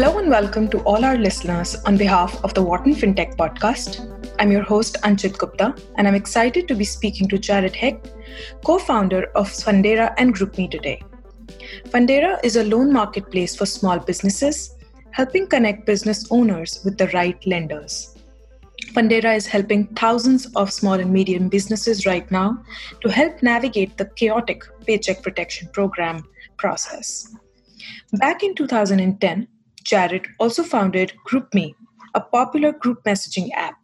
Hello and welcome to all our listeners on behalf of the Wharton FinTech podcast. I'm your host, Anchit Gupta, and I'm excited to be speaking to Jared Hecht, co founder of Fundera and GroupMe today. Fundera is a loan marketplace for small businesses, helping connect business owners with the right lenders. Fundera is helping thousands of small and medium businesses right now to help navigate the chaotic Paycheck Protection Program process. Back in 2010, Jared also founded GroupMe, a popular group messaging app.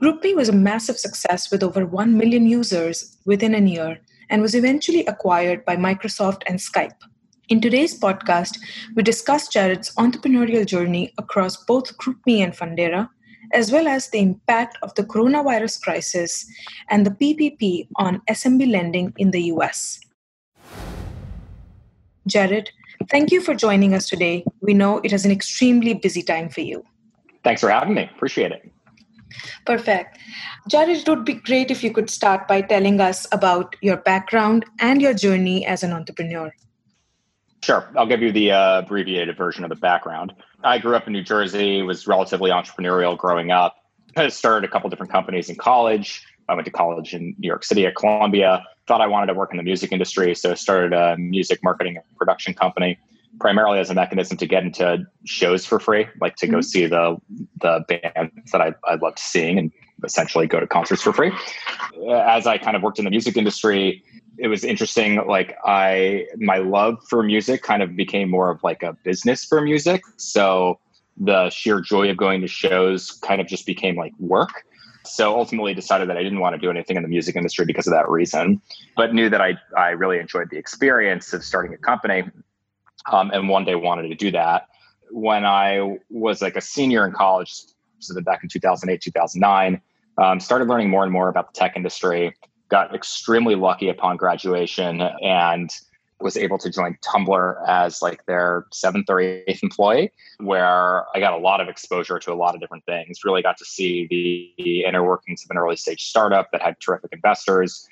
GroupMe was a massive success with over 1 million users within a year and was eventually acquired by Microsoft and Skype. In today's podcast, we discuss Jared's entrepreneurial journey across both GroupMe and Fundera, as well as the impact of the coronavirus crisis and the PPP on SMB lending in the US. Jared, thank you for joining us today. We know it is an extremely busy time for you. Thanks for having me. Appreciate it. Perfect. Jared, it would be great if you could start by telling us about your background and your journey as an entrepreneur. Sure. I'll give you the uh, abbreviated version of the background. I grew up in New Jersey, was relatively entrepreneurial growing up. I started a couple different companies in college. I went to college in New York City at Columbia. Thought I wanted to work in the music industry, so I started a music marketing and production company, primarily as a mechanism to get into shows for free, like to mm-hmm. go see the the bands that I, I loved seeing and essentially go to concerts for free. As I kind of worked in the music industry, it was interesting. Like I, my love for music kind of became more of like a business for music. So the sheer joy of going to shows kind of just became like work. So ultimately decided that I didn't want to do anything in the music industry because of that reason, but knew that I, I really enjoyed the experience of starting a company um, and one day wanted to do that. When I was like a senior in college, so back in 2008, 2009, um, started learning more and more about the tech industry got extremely lucky upon graduation and was able to join Tumblr as like their seventh or eighth employee, where I got a lot of exposure to a lot of different things. Really got to see the, the inner workings of an early stage startup that had terrific investors,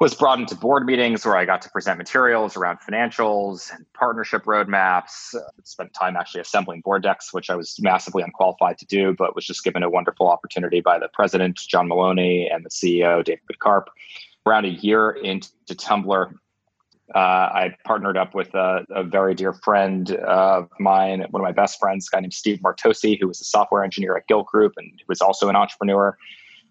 was brought into board meetings where I got to present materials around financials and partnership roadmaps. Spent time actually assembling board decks, which I was massively unqualified to do, but was just given a wonderful opportunity by the president, John Maloney, and the CEO, David Karp. Around a year into Tumblr, uh, I partnered up with a, a very dear friend of mine, one of my best friends, a guy named Steve Martocci, who was a software engineer at Gilt Group and was also an entrepreneur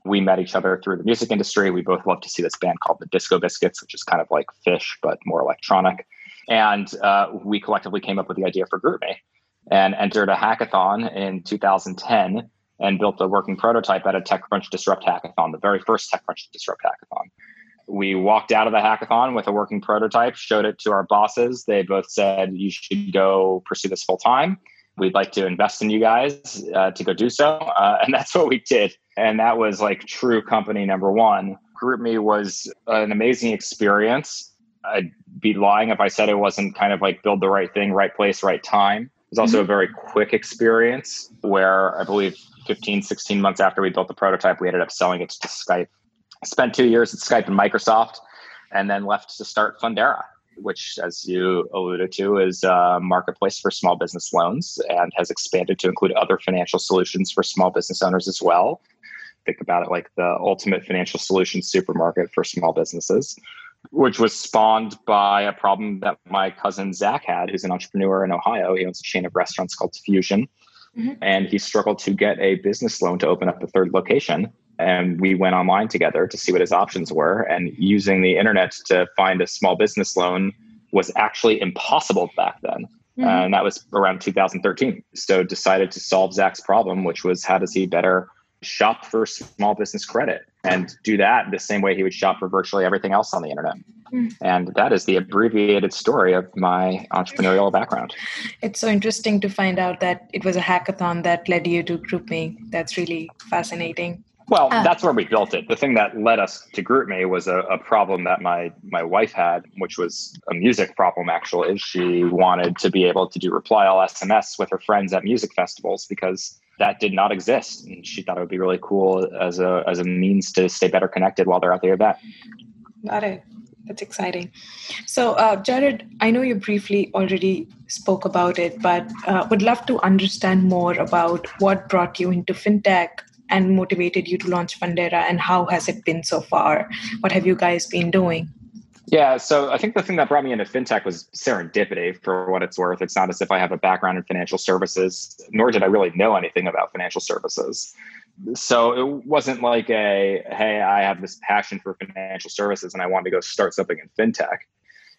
we met each other through the music industry. We both love to see this band called the Disco Biscuits, which is kind of like Phish, but more electronic. And uh, we collectively came up with the idea for GroupMe and entered a hackathon in 2010 and built a working prototype at a TechCrunch Disrupt hackathon, the very first TechCrunch Disrupt hackathon. We walked out of the hackathon with a working prototype, showed it to our bosses. They both said, You should go pursue this full time we'd like to invest in you guys uh, to go do so. Uh, and that's what we did. And that was like true company number one. GroupMe was an amazing experience. I'd be lying if I said it wasn't kind of like build the right thing, right place, right time. It was also mm-hmm. a very quick experience where I believe 15, 16 months after we built the prototype, we ended up selling it to Skype. Spent two years at Skype and Microsoft and then left to start Fundera which, as you alluded to, is a marketplace for small business loans and has expanded to include other financial solutions for small business owners as well. Think about it like the ultimate financial solutions supermarket for small businesses, which was spawned by a problem that my cousin Zach had, who's an entrepreneur in Ohio. He owns a chain of restaurants called Fusion. Mm-hmm. And he struggled to get a business loan to open up a third location. And we went online together to see what his options were. And using the internet to find a small business loan was actually impossible back then. Mm-hmm. and that was around 2013 so decided to solve zach's problem which was how does he better shop for small business credit and do that the same way he would shop for virtually everything else on the internet and that is the abbreviated story of my entrepreneurial background it's so interesting to find out that it was a hackathon that led you to GroupMe that's really fascinating well, uh, that's where we built it. The thing that led us to GroupMe was a, a, problem that my my wife had, which was a music problem. Actually, she wanted to be able to do reply all SMS with her friends at music festivals because that did not exist, and she thought it would be really cool as a as a means to stay better connected while they're out there at the event. Got it. That's exciting. So, uh, Jared, I know you briefly already spoke about it, but uh, would love to understand more about what brought you into fintech and motivated you to launch Fundera, and how has it been so far? What have you guys been doing? Yeah, so I think the thing that brought me into fintech was serendipity for what it's worth. It's not as if I have a background in financial services, nor did I really know anything about financial services. So it wasn't like a, hey, I have this passion for financial services and I want to go start something in fintech.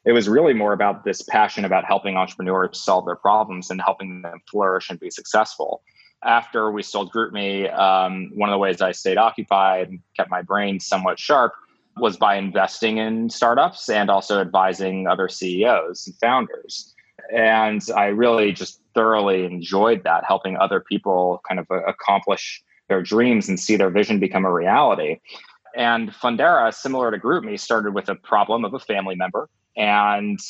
It was really more about this passion about helping entrepreneurs solve their problems and helping them flourish and be successful. After we sold GroupMe, um, one of the ways I stayed occupied and kept my brain somewhat sharp was by investing in startups and also advising other CEOs and founders. And I really just thoroughly enjoyed that, helping other people kind of accomplish their dreams and see their vision become a reality. And Fundera, similar to GroupMe, started with a problem of a family member and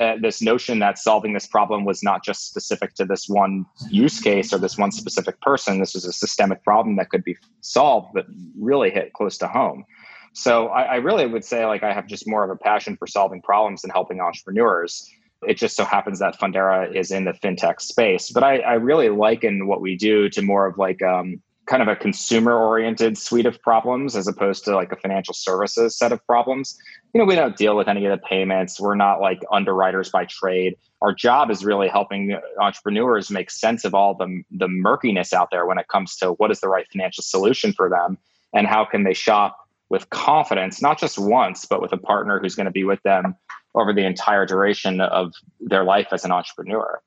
uh, this notion that solving this problem was not just specific to this one use case or this one specific person. This was a systemic problem that could be solved, but really hit close to home. So I, I really would say like I have just more of a passion for solving problems and helping entrepreneurs. It just so happens that Fundera is in the fintech space, but I, I really liken what we do to more of like um, kind of a consumer oriented suite of problems as opposed to like a financial services set of problems. You know, we don't deal with any of the payments. We're not like underwriters by trade. Our job is really helping entrepreneurs make sense of all the, the murkiness out there when it comes to what is the right financial solution for them and how can they shop with confidence, not just once, but with a partner who's going to be with them over the entire duration of their life as an entrepreneur.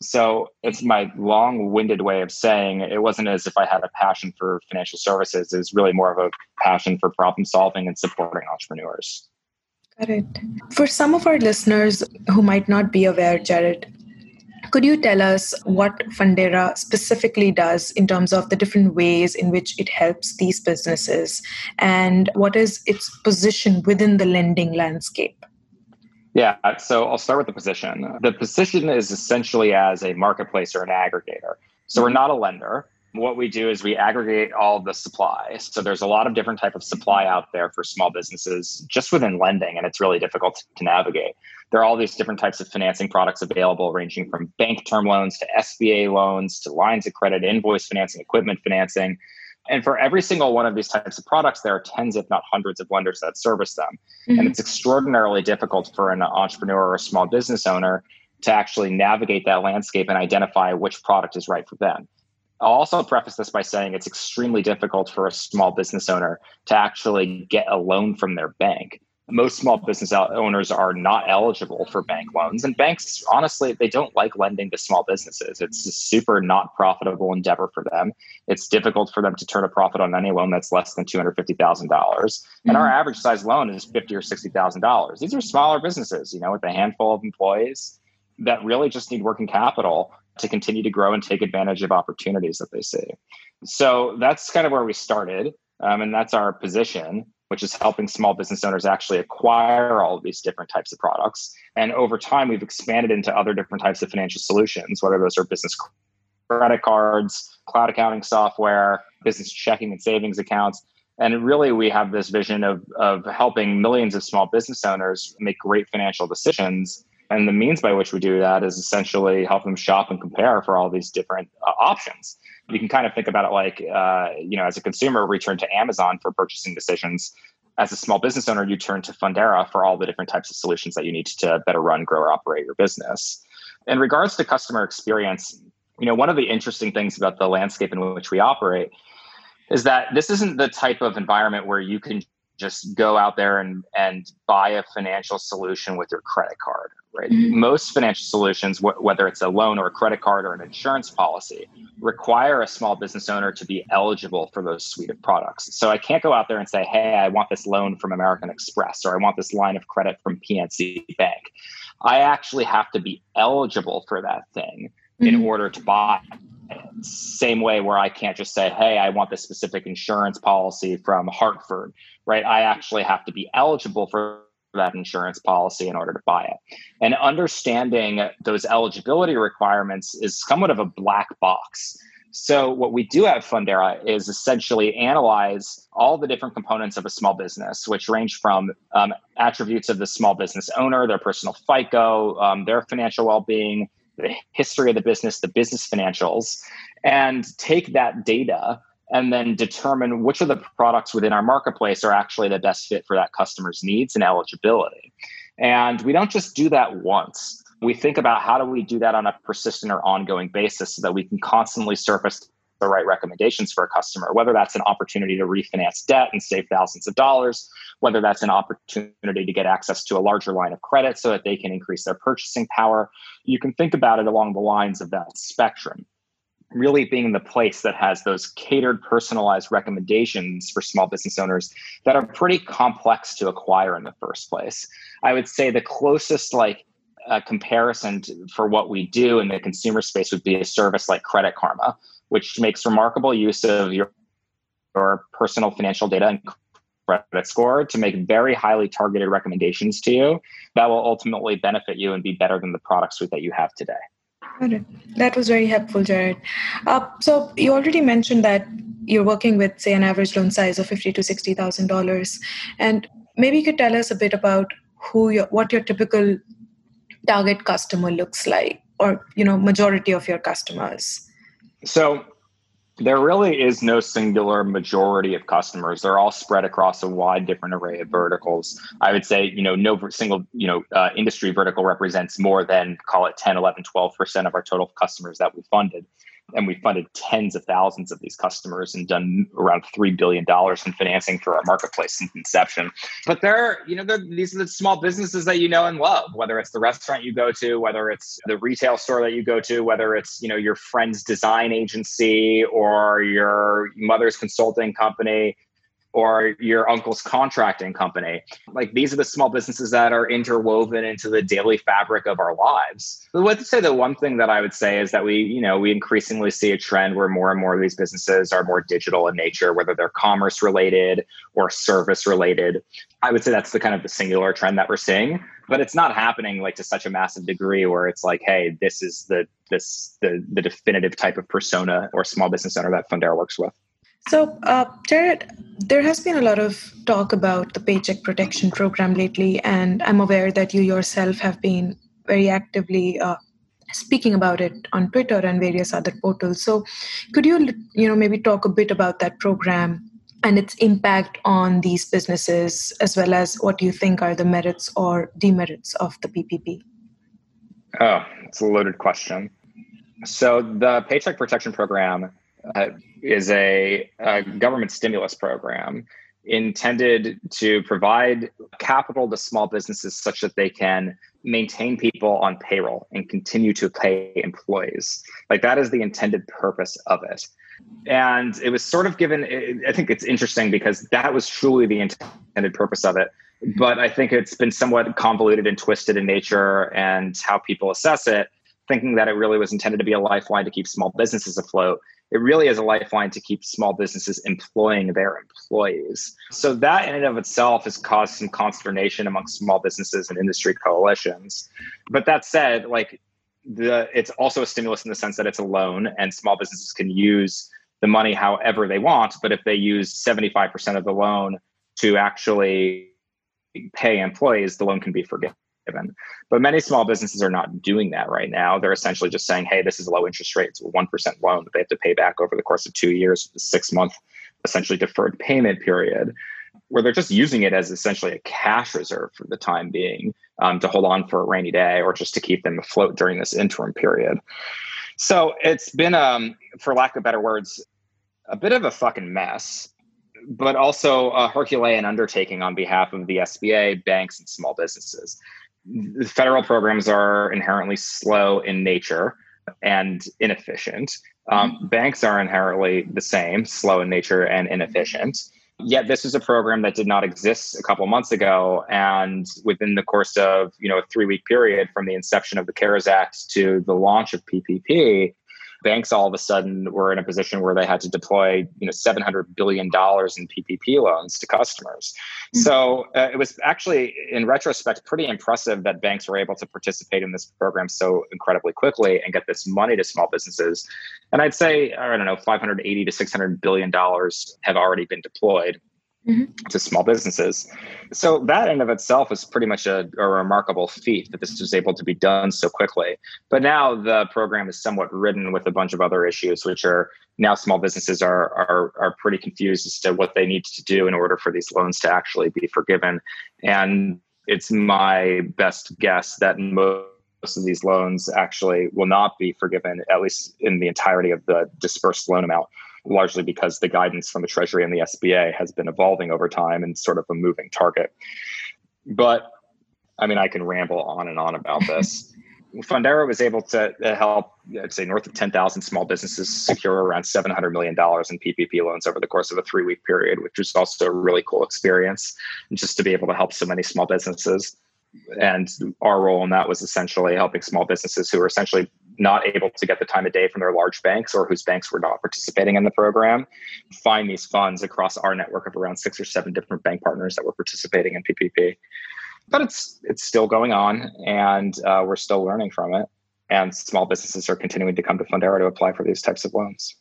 So it's my long winded way of saying it wasn't as if I had a passion for financial services. It's really more of a passion for problem solving and supporting entrepreneurs. Got it. For some of our listeners who might not be aware, Jared, could you tell us what Fundera specifically does in terms of the different ways in which it helps these businesses and what is its position within the lending landscape? Yeah, so I'll start with the position. The position is essentially as a marketplace or an aggregator. So we're not a lender what we do is we aggregate all the supply. So there's a lot of different type of supply out there for small businesses just within lending and it's really difficult to navigate. There are all these different types of financing products available ranging from bank term loans to sba loans to lines of credit invoice financing equipment financing. And for every single one of these types of products there are tens if not hundreds of lenders that service them. Mm-hmm. and it's extraordinarily difficult for an entrepreneur or a small business owner to actually navigate that landscape and identify which product is right for them I'll also preface this by saying it's extremely difficult for a small business owner to actually get a loan from their bank. Most small business owners are not eligible for bank loans, and banks, honestly, they don't like lending to small businesses. It's a super not profitable endeavor for them. It's difficult for them to turn a profit on any loan that's less than two hundred fifty thousand dollars, and our mm-hmm. average size loan is fifty or sixty thousand dollars. These are smaller businesses, you know, with a handful of employees that really just need working capital to continue to grow and take advantage of opportunities that they see. So that's kind of where we started. Um, and that's our position, which is helping small business owners actually acquire all of these different types of products. And over time, we've expanded into other different types of financial solutions, whether those are business credit cards, cloud accounting software, business checking and savings accounts. And really, we have this vision of, of helping millions of small business owners make great financial decisions and the means by which we do that is essentially help them shop and compare for all these different uh, options. You can kind of think about it like, uh, you know, as a consumer, we turn to Amazon for purchasing decisions. As a small business owner, you turn to Fundera for all the different types of solutions that you need to better run, grow, or operate your business. In regards to customer experience, you know, one of the interesting things about the landscape in which we operate is that this isn't the type of environment where you can just go out there and, and buy a financial solution with your credit card right mm-hmm. most financial solutions wh- whether it's a loan or a credit card or an insurance policy require a small business owner to be eligible for those suite of products so i can't go out there and say hey i want this loan from american express or i want this line of credit from pnc bank i actually have to be eligible for that thing mm-hmm. in order to buy same way where I can't just say, hey, I want this specific insurance policy from Hartford, right? I actually have to be eligible for that insurance policy in order to buy it. And understanding those eligibility requirements is somewhat of a black box. So, what we do at Fundera is essentially analyze all the different components of a small business, which range from um, attributes of the small business owner, their personal FICO, um, their financial well being, the history of the business, the business financials, and take that data and then determine which of the products within our marketplace are actually the best fit for that customer's needs and eligibility. And we don't just do that once we think about how do we do that on a persistent or ongoing basis so that we can constantly surface the right recommendations for a customer, whether that's an opportunity to refinance debt and save thousands of dollars, whether that's an opportunity to get access to a larger line of credit so that they can increase their purchasing power. You can think about it along the lines of that spectrum. Really being the place that has those catered, personalized recommendations for small business owners that are pretty complex to acquire in the first place. I would say the closest, like, a comparison to, for what we do in the consumer space would be a service like Credit Karma, which makes remarkable use of your, your personal financial data and credit score to make very highly targeted recommendations to you that will ultimately benefit you and be better than the product suite that you have today. That was very helpful, Jared. Uh, so you already mentioned that you're working with, say, an average loan size of fifty to sixty thousand dollars, and maybe you could tell us a bit about who your what your typical target customer looks like or you know majority of your customers. So there really is no singular majority of customers. They're all spread across a wide different array of verticals. I would say you know no single you know uh, industry vertical represents more than call it 10 11 12% of our total customers that we funded and we funded tens of thousands of these customers and done around three billion dollars in financing for our marketplace since inception. But they're, you know, these are the small businesses that you know and love. Whether it's the restaurant you go to, whether it's the retail store that you go to, whether it's you know your friend's design agency or your mother's consulting company, or your uncle's contracting company. Like these are the small businesses that are interwoven into the daily fabric of our lives. But let's say the one thing that I would say is that we, you know, we increasingly see a trend where more and more of these businesses are more digital in nature, whether they're commerce related or service related. I would say that's the kind of the singular trend that we're seeing. But it's not happening like to such a massive degree where it's like, hey, this is the this the the definitive type of persona or small business owner that Fundera works with. So, uh, Jared, there has been a lot of talk about the Paycheck Protection Program lately, and I'm aware that you yourself have been very actively uh, speaking about it on Twitter and various other portals. So, could you, you know, maybe talk a bit about that program and its impact on these businesses, as well as what you think are the merits or demerits of the PPP? Oh, it's a loaded question. So, the Paycheck Protection Program uh, is a, a government stimulus program intended to provide capital to small businesses such that they can maintain people on payroll and continue to pay employees. Like that is the intended purpose of it. And it was sort of given, I think it's interesting because that was truly the intended purpose of it. But I think it's been somewhat convoluted and twisted in nature and how people assess it, thinking that it really was intended to be a lifeline to keep small businesses afloat it really is a lifeline to keep small businesses employing their employees. So that in and of itself has caused some consternation among small businesses and industry coalitions. But that said, like the it's also a stimulus in the sense that it's a loan and small businesses can use the money however they want, but if they use 75% of the loan to actually pay employees, the loan can be forgiven given. But many small businesses are not doing that right now. They're essentially just saying, hey, this is a low interest rate. It's a 1% loan that they have to pay back over the course of two years, six month essentially deferred payment period, where they're just using it as essentially a cash reserve for the time being um, to hold on for a rainy day or just to keep them afloat during this interim period. So it's been, um, for lack of better words, a bit of a fucking mess but also a Herculean undertaking on behalf of the SBA, banks, and small businesses federal programs are inherently slow in nature and inefficient. Um, mm-hmm. Banks are inherently the same, slow in nature and inefficient. Yet this is a program that did not exist a couple months ago, and within the course of you know a three week period from the inception of the CARES Act to the launch of PPP, banks all of a sudden were in a position where they had to deploy you know 700 billion dollars in ppp loans to customers. Mm-hmm. so uh, it was actually in retrospect pretty impressive that banks were able to participate in this program so incredibly quickly and get this money to small businesses. And i'd say i don't know 580 to 600 billion dollars have already been deployed mm-hmm. to small businesses. So that in of itself is pretty much a, a, remarkable feat that this was able to be done so quickly. But now the program is somewhat ridden with a bunch of other issues, which are now small businesses are are are pretty confused as to what they need to do in order for these loans to actually be forgiven. And it's my best guess that most most of these loans actually will not be forgiven, at least in the entirety of the dispersed loan amount largely because the guidance from the Treasury and the SBA has been evolving over time and sort of a moving target. But I mean, I can ramble on and on about this. Fundera was able to help, I'd say, north of 10,000 small businesses secure around $700 million in PPP loans over the course of a three week period, which was also a really cool experience just to be able to help so many small businesses. And our role in that was essentially helping small businesses who were essentially not able to get the time of day from their large banks or whose banks were not participating in the program find these funds across our network of around six or seven different bank partners that were participating in PPP. But it's it's still going on, and uh, we're still learning from it. And small businesses are continuing to come to Fundera to apply for these types of loans.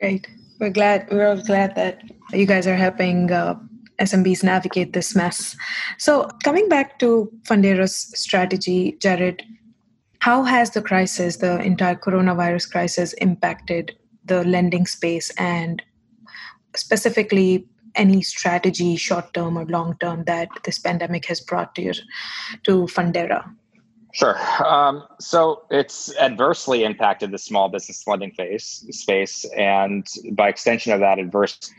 Great. We're glad. We're glad that you guys are helping uh, SMBs navigate this mess. So, coming back to Fundera's strategy, Jared, how has the crisis, the entire coronavirus crisis, impacted the lending space and specifically any strategy, short term or long term, that this pandemic has brought to your, to Fundera? Sure. Um, so it's adversely impacted the small business lending phase, space, and by extension of that, adverse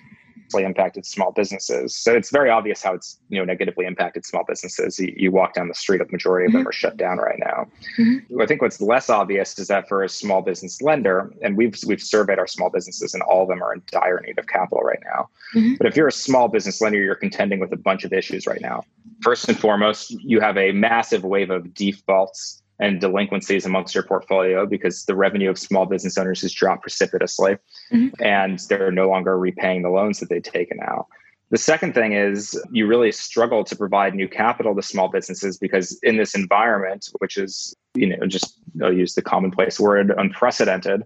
impacted small businesses. So it's very obvious how it's you know negatively impacted small businesses. You, you walk down the street, a majority of mm-hmm. them are shut down right now. Mm-hmm. I think what's less obvious is that for a small business lender, and we've we've surveyed our small businesses, and all of them are in dire need of capital right now. Mm-hmm. But if you're a small business lender, you're contending with a bunch of issues right now. First and foremost, you have a massive wave of defaults and delinquencies amongst your portfolio because the revenue of small business owners has dropped precipitously mm-hmm. and they're no longer repaying the loans that they've taken out. The second thing is you really struggle to provide new capital to small businesses because in this environment, which is, you know, just I'll use the commonplace word unprecedented,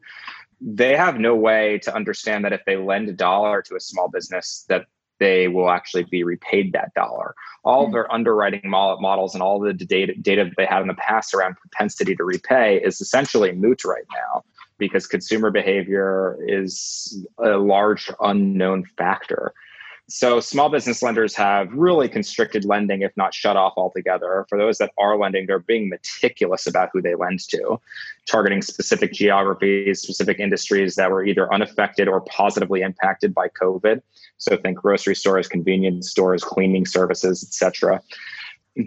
they have no way to understand that if they lend a dollar to a small business that they will actually be repaid that dollar. All mm-hmm. their underwriting models and all the data, data that they had in the past around propensity to repay is essentially moot right now because consumer behavior is a large unknown factor. So small business lenders have really constricted lending, if not shut off altogether. For those that are lending, they're being meticulous about who they lend to, targeting specific geographies, specific industries that were either unaffected or positively impacted by COVID. So think grocery stores, convenience stores, cleaning services, etc.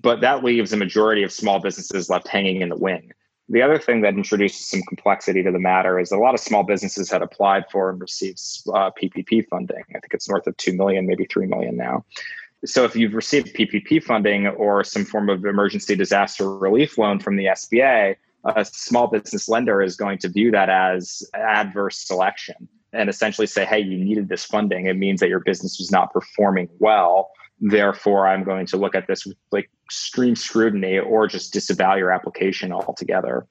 But that leaves a majority of small businesses left hanging in the wing. The other thing that introduces some complexity to the matter is a lot of small businesses had applied for and received uh, PPP funding. I think it's north of 2 million, maybe 3 million now. So if you've received PPP funding or some form of emergency disaster relief loan from the SBA, a small business lender is going to view that as adverse selection and essentially say, hey, you needed this funding. It means that your business was not performing well therefore i'm going to look at this with like extreme scrutiny or just disavow your application altogether.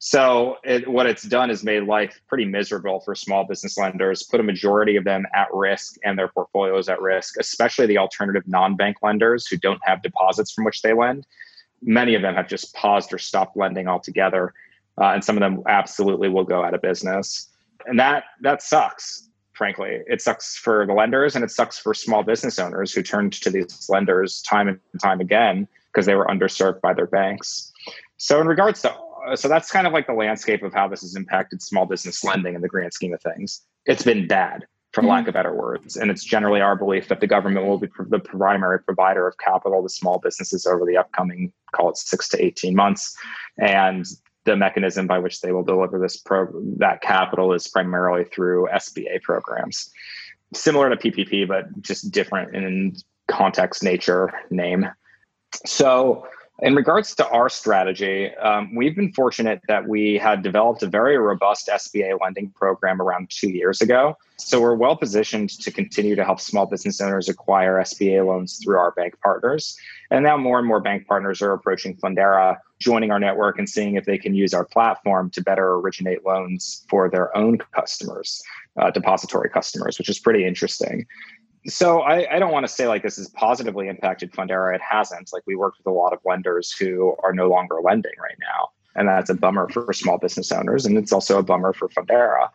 So it, what it's done is made life pretty miserable for small business lenders put a majority of them at risk and their portfolios at risk especially the alternative non-bank lenders who don't have deposits from which they lend. Many of them have just paused or stopped lending altogether uh, and some of them absolutely will go out of business. And that that sucks frankly. It sucks for the lenders and it sucks for small business owners who turned to these lenders time and time again because they were underserved by their banks. So, in regards to so that's kind of like the landscape of how this has impacted small business lending in the grand scheme of things. It's been bad, for mm-hmm. lack of better words. And it's generally our belief that the government will be the primary provider of capital to small businesses over the upcoming, call it six to 18 months. And the mechanism by which they will deliver this pro- that capital is primarily through SBA programs, similar to PPP, but just different in context, nature, name. So In regards to our strategy, um, we've been fortunate that we had developed a very robust SBA lending program around two years ago. So we're well positioned to continue to help small business owners acquire SBA loans through our bank partners. And now more and more bank partners are approaching Fundera, joining our network and seeing if they can use our platform to better originate loans for their own customers, uh, depository customers, which is pretty interesting so I, I, don't want to say like this has positively impacted Fundera. It hasn't. Like we worked with a lot of lenders who are no longer lending right now. And that's a bummer for small business owners. And it's also a bummer for Fundera.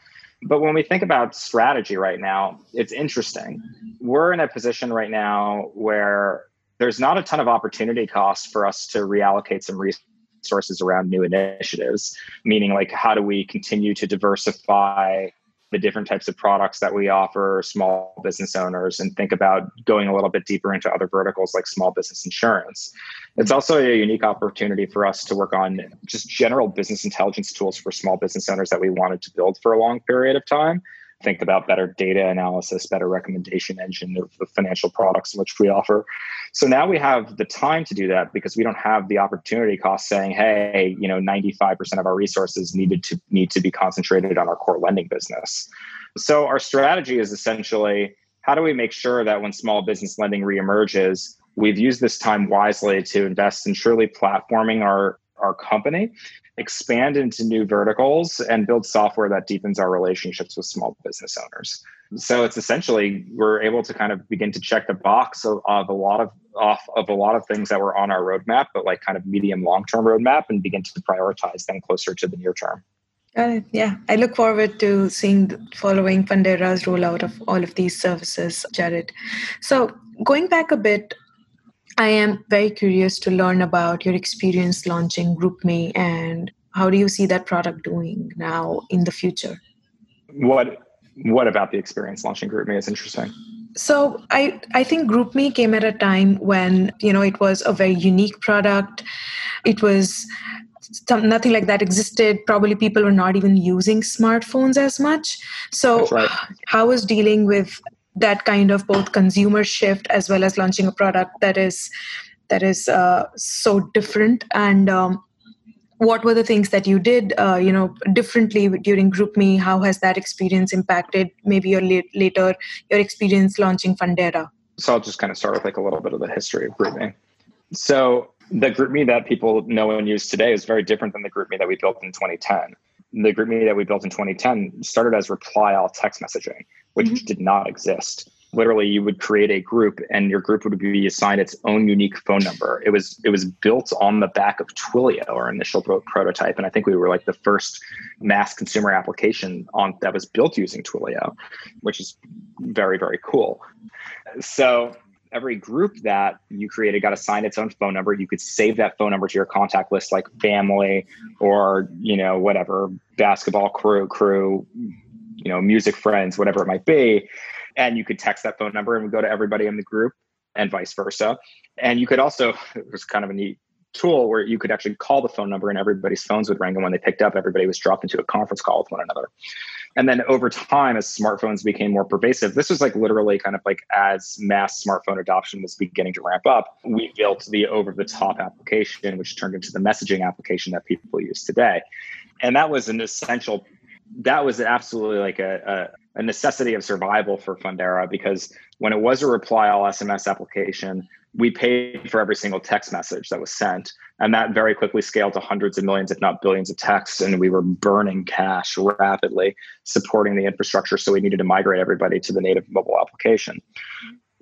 But when we think about strategy right now, it's interesting. We're in a position right now where there's not a ton of opportunity costs for us to reallocate some resources around new initiatives, meaning like how do we continue to diversify the different types of products that we offer small business owners and think about going a little bit deeper into other verticals like small business insurance. It's mm-hmm. also a unique opportunity for us to work on just general business intelligence tools for small business owners that we wanted to build for a long period of time think about better data analysis, better recommendation engine of the financial products which we offer. So now we have the time to do that because we don't have the opportunity cost saying, hey, you know, 95% of our resources needed to need to be concentrated on our core lending business. So our strategy is essentially how do we make sure that when small business lending reemerges, we've used this time wisely to invest in truly platforming our our company, expand into new verticals, and build software that deepens our relationships with small business owners. So it's essentially we're able to kind of begin to check the box of, of a lot of off of a lot of things that were on our roadmap, but like kind of medium long term roadmap, and begin to prioritize them closer to the near term. Yeah, I look forward to seeing following Fundera's rollout of all of these services, Jared. So going back a bit, I am very curious to learn about your experience launching GroupMe and how do you see that product doing now in the future? What what about the experience launching GroupMe is interesting? So I I think GroupMe came at a time when you know it was a very unique product. It was some, nothing like that existed. Probably people were not even using smartphones as much. So right. how was dealing with that kind of both consumer shift as well as launching a product that is that is uh, so different. And um, what were the things that you did uh, you know differently during GroupMe how has that experience impacted maybe your later your experience launching fundera? So i'll just kind of start with like a little bit of the history of GroupMe so the GroupMe that people know and use today is very different than the GroupMe that we built in 2010 the GroupMe that we built in 2010 started as reply all text messaging which mm-hmm. did not exist. Literally, you would create a group, and your group would be assigned its own unique phone number. It was it was built on the back of Twilio, our initial prototype, and I think we were like the first mass consumer application on that was built using Twilio, which is very very cool. So every group that you created got assigned its own phone number. You could save that phone number to your contact list, like family or you know whatever basketball crew, crew, you know, music friends, whatever it might be. And you could text that phone number and go to everybody in the group and vice versa. And you could also, it was kind of a neat tool where you could actually call the phone number and everybody's phones would ring. And when they picked up, everybody was dropped into a conference call with one another. And then over time, as smartphones became more pervasive, this was like literally kind of like as mass smartphone adoption was beginning to ramp up, we built the over the top application, which turned into the messaging application that people use today. And that was an essential that was absolutely like a, a, a, necessity of survival for Fundera because when it was a reply all SMS application, we paid for every single text message that was sent. And that very quickly scaled to hundreds of millions, if not billions of texts. And we were burning cash rapidly, supporting the infrastructure. So we needed to migrate everybody to the native mobile application.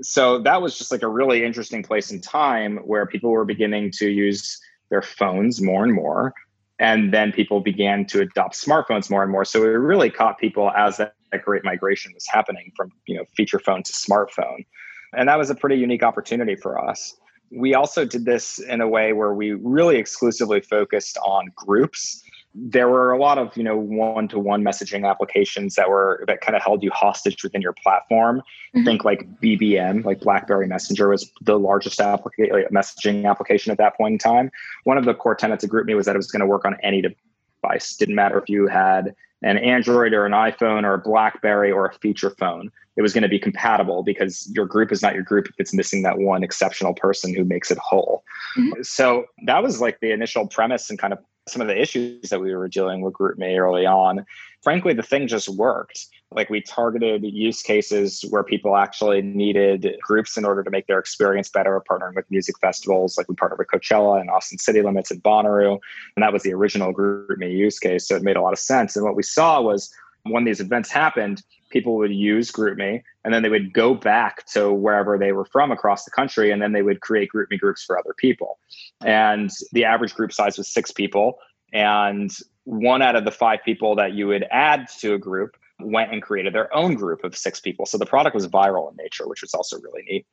So that was just like a really interesting place in time where people were beginning to use their phones more and more and then people began to adopt smartphones more and more. So it really caught people as that, that great migration was happening from you know feature phone to smartphone. And that was a pretty unique opportunity for us. We also did this in a way where we really exclusively focused on groups there were a lot of you know one-to-one messaging applications that were that kind of held you hostage within your platform mm-hmm. think like bbm like blackberry messenger was the largest applica- like messaging application at that point in time one of the core tenets of GroupMe was that it was going to work on any device didn't matter if you had an Android or an iPhone or a Blackberry or a feature phone. It was going to be compatible because your group is not your group if it's missing that one exceptional person who makes it whole. Mm-hmm. So that was like the initial premise and kind of some of the issues that we were dealing with GroupMe early on. Frankly, the thing just worked. Like we targeted use cases where people actually needed groups in order to make their experience better, partnering with music festivals. Like we partnered with Coachella and Austin City Limits and Bonnaroo. And that was the original GroupMe use case. So it made a lot of sense. And what we saw was when these events happened, people would use GroupMe and then they would go back to wherever they were from across the country and then they would create GroupMe groups for other people. And the average group size was six people. And one out of the five people that you would add to a group went and created their own group of six people. So the product was viral in nature, which was also really neat.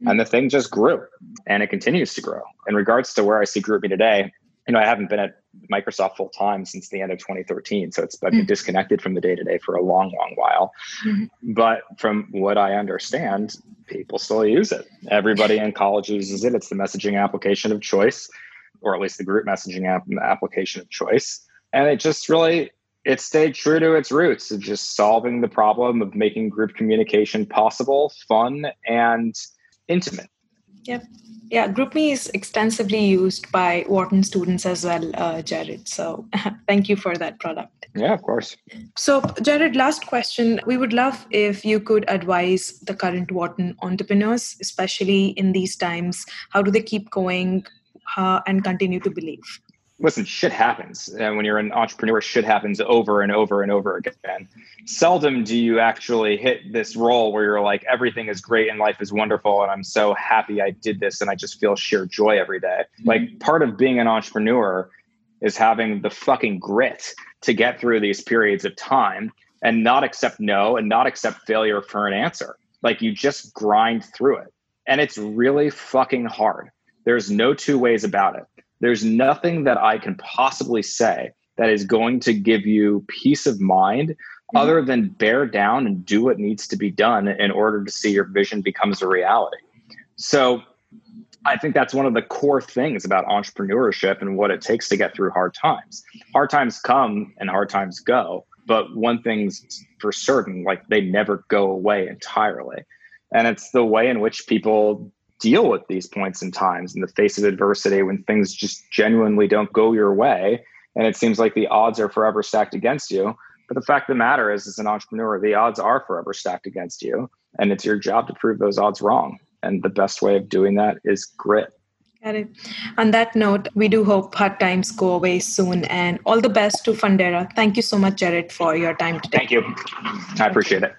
Mm-hmm. And the thing just grew and it continues to grow. In regards to where I see GroupMe today, you know, I haven't been at Microsoft full time since the end of 2013. So it's I've been mm-hmm. disconnected from the day to day for a long, long while. Mm-hmm. But from what I understand, people still use it. Everybody in college uses it. It's the messaging application of choice, or at least the group messaging app, application of choice. And it just really it stayed true to its roots of just solving the problem of making group communication possible, fun, and intimate. Yep. Yeah, GroupMe is extensively used by Wharton students as well, uh, Jared. So thank you for that product. Yeah, of course. So, Jared, last question. We would love if you could advise the current Wharton entrepreneurs, especially in these times. How do they keep going uh, and continue to believe? Listen, shit happens. And when you're an entrepreneur, shit happens over and over and over again. Seldom do you actually hit this role where you're like, everything is great and life is wonderful. And I'm so happy I did this. And I just feel sheer joy every day. Mm-hmm. Like part of being an entrepreneur is having the fucking grit to get through these periods of time and not accept no and not accept failure for an answer. Like you just grind through it. And it's really fucking hard. There's no two ways about it there's nothing that I can possibly say that is going to give you peace of mind mm-hmm. other than bear down and do what needs to be done in order to see your vision becomes a reality. So I think that's one of the core things about entrepreneurship and what it takes to get through hard times. Hard times come and hard times go, but one thing's for certain, like they never go away entirely. And it's the way in which people deal with these points and times in the face of adversity when things just genuinely don't go your way and it seems like the odds are forever stacked against you but the fact of the matter is as an entrepreneur the odds are forever stacked against you and it's your job to prove those odds wrong and the best way of doing that is grit Got it. On that note, we do hope hard times go away soon and all the best to Fundera. Thank you so much, Jared, for your time today. Thank you. I appreciate it.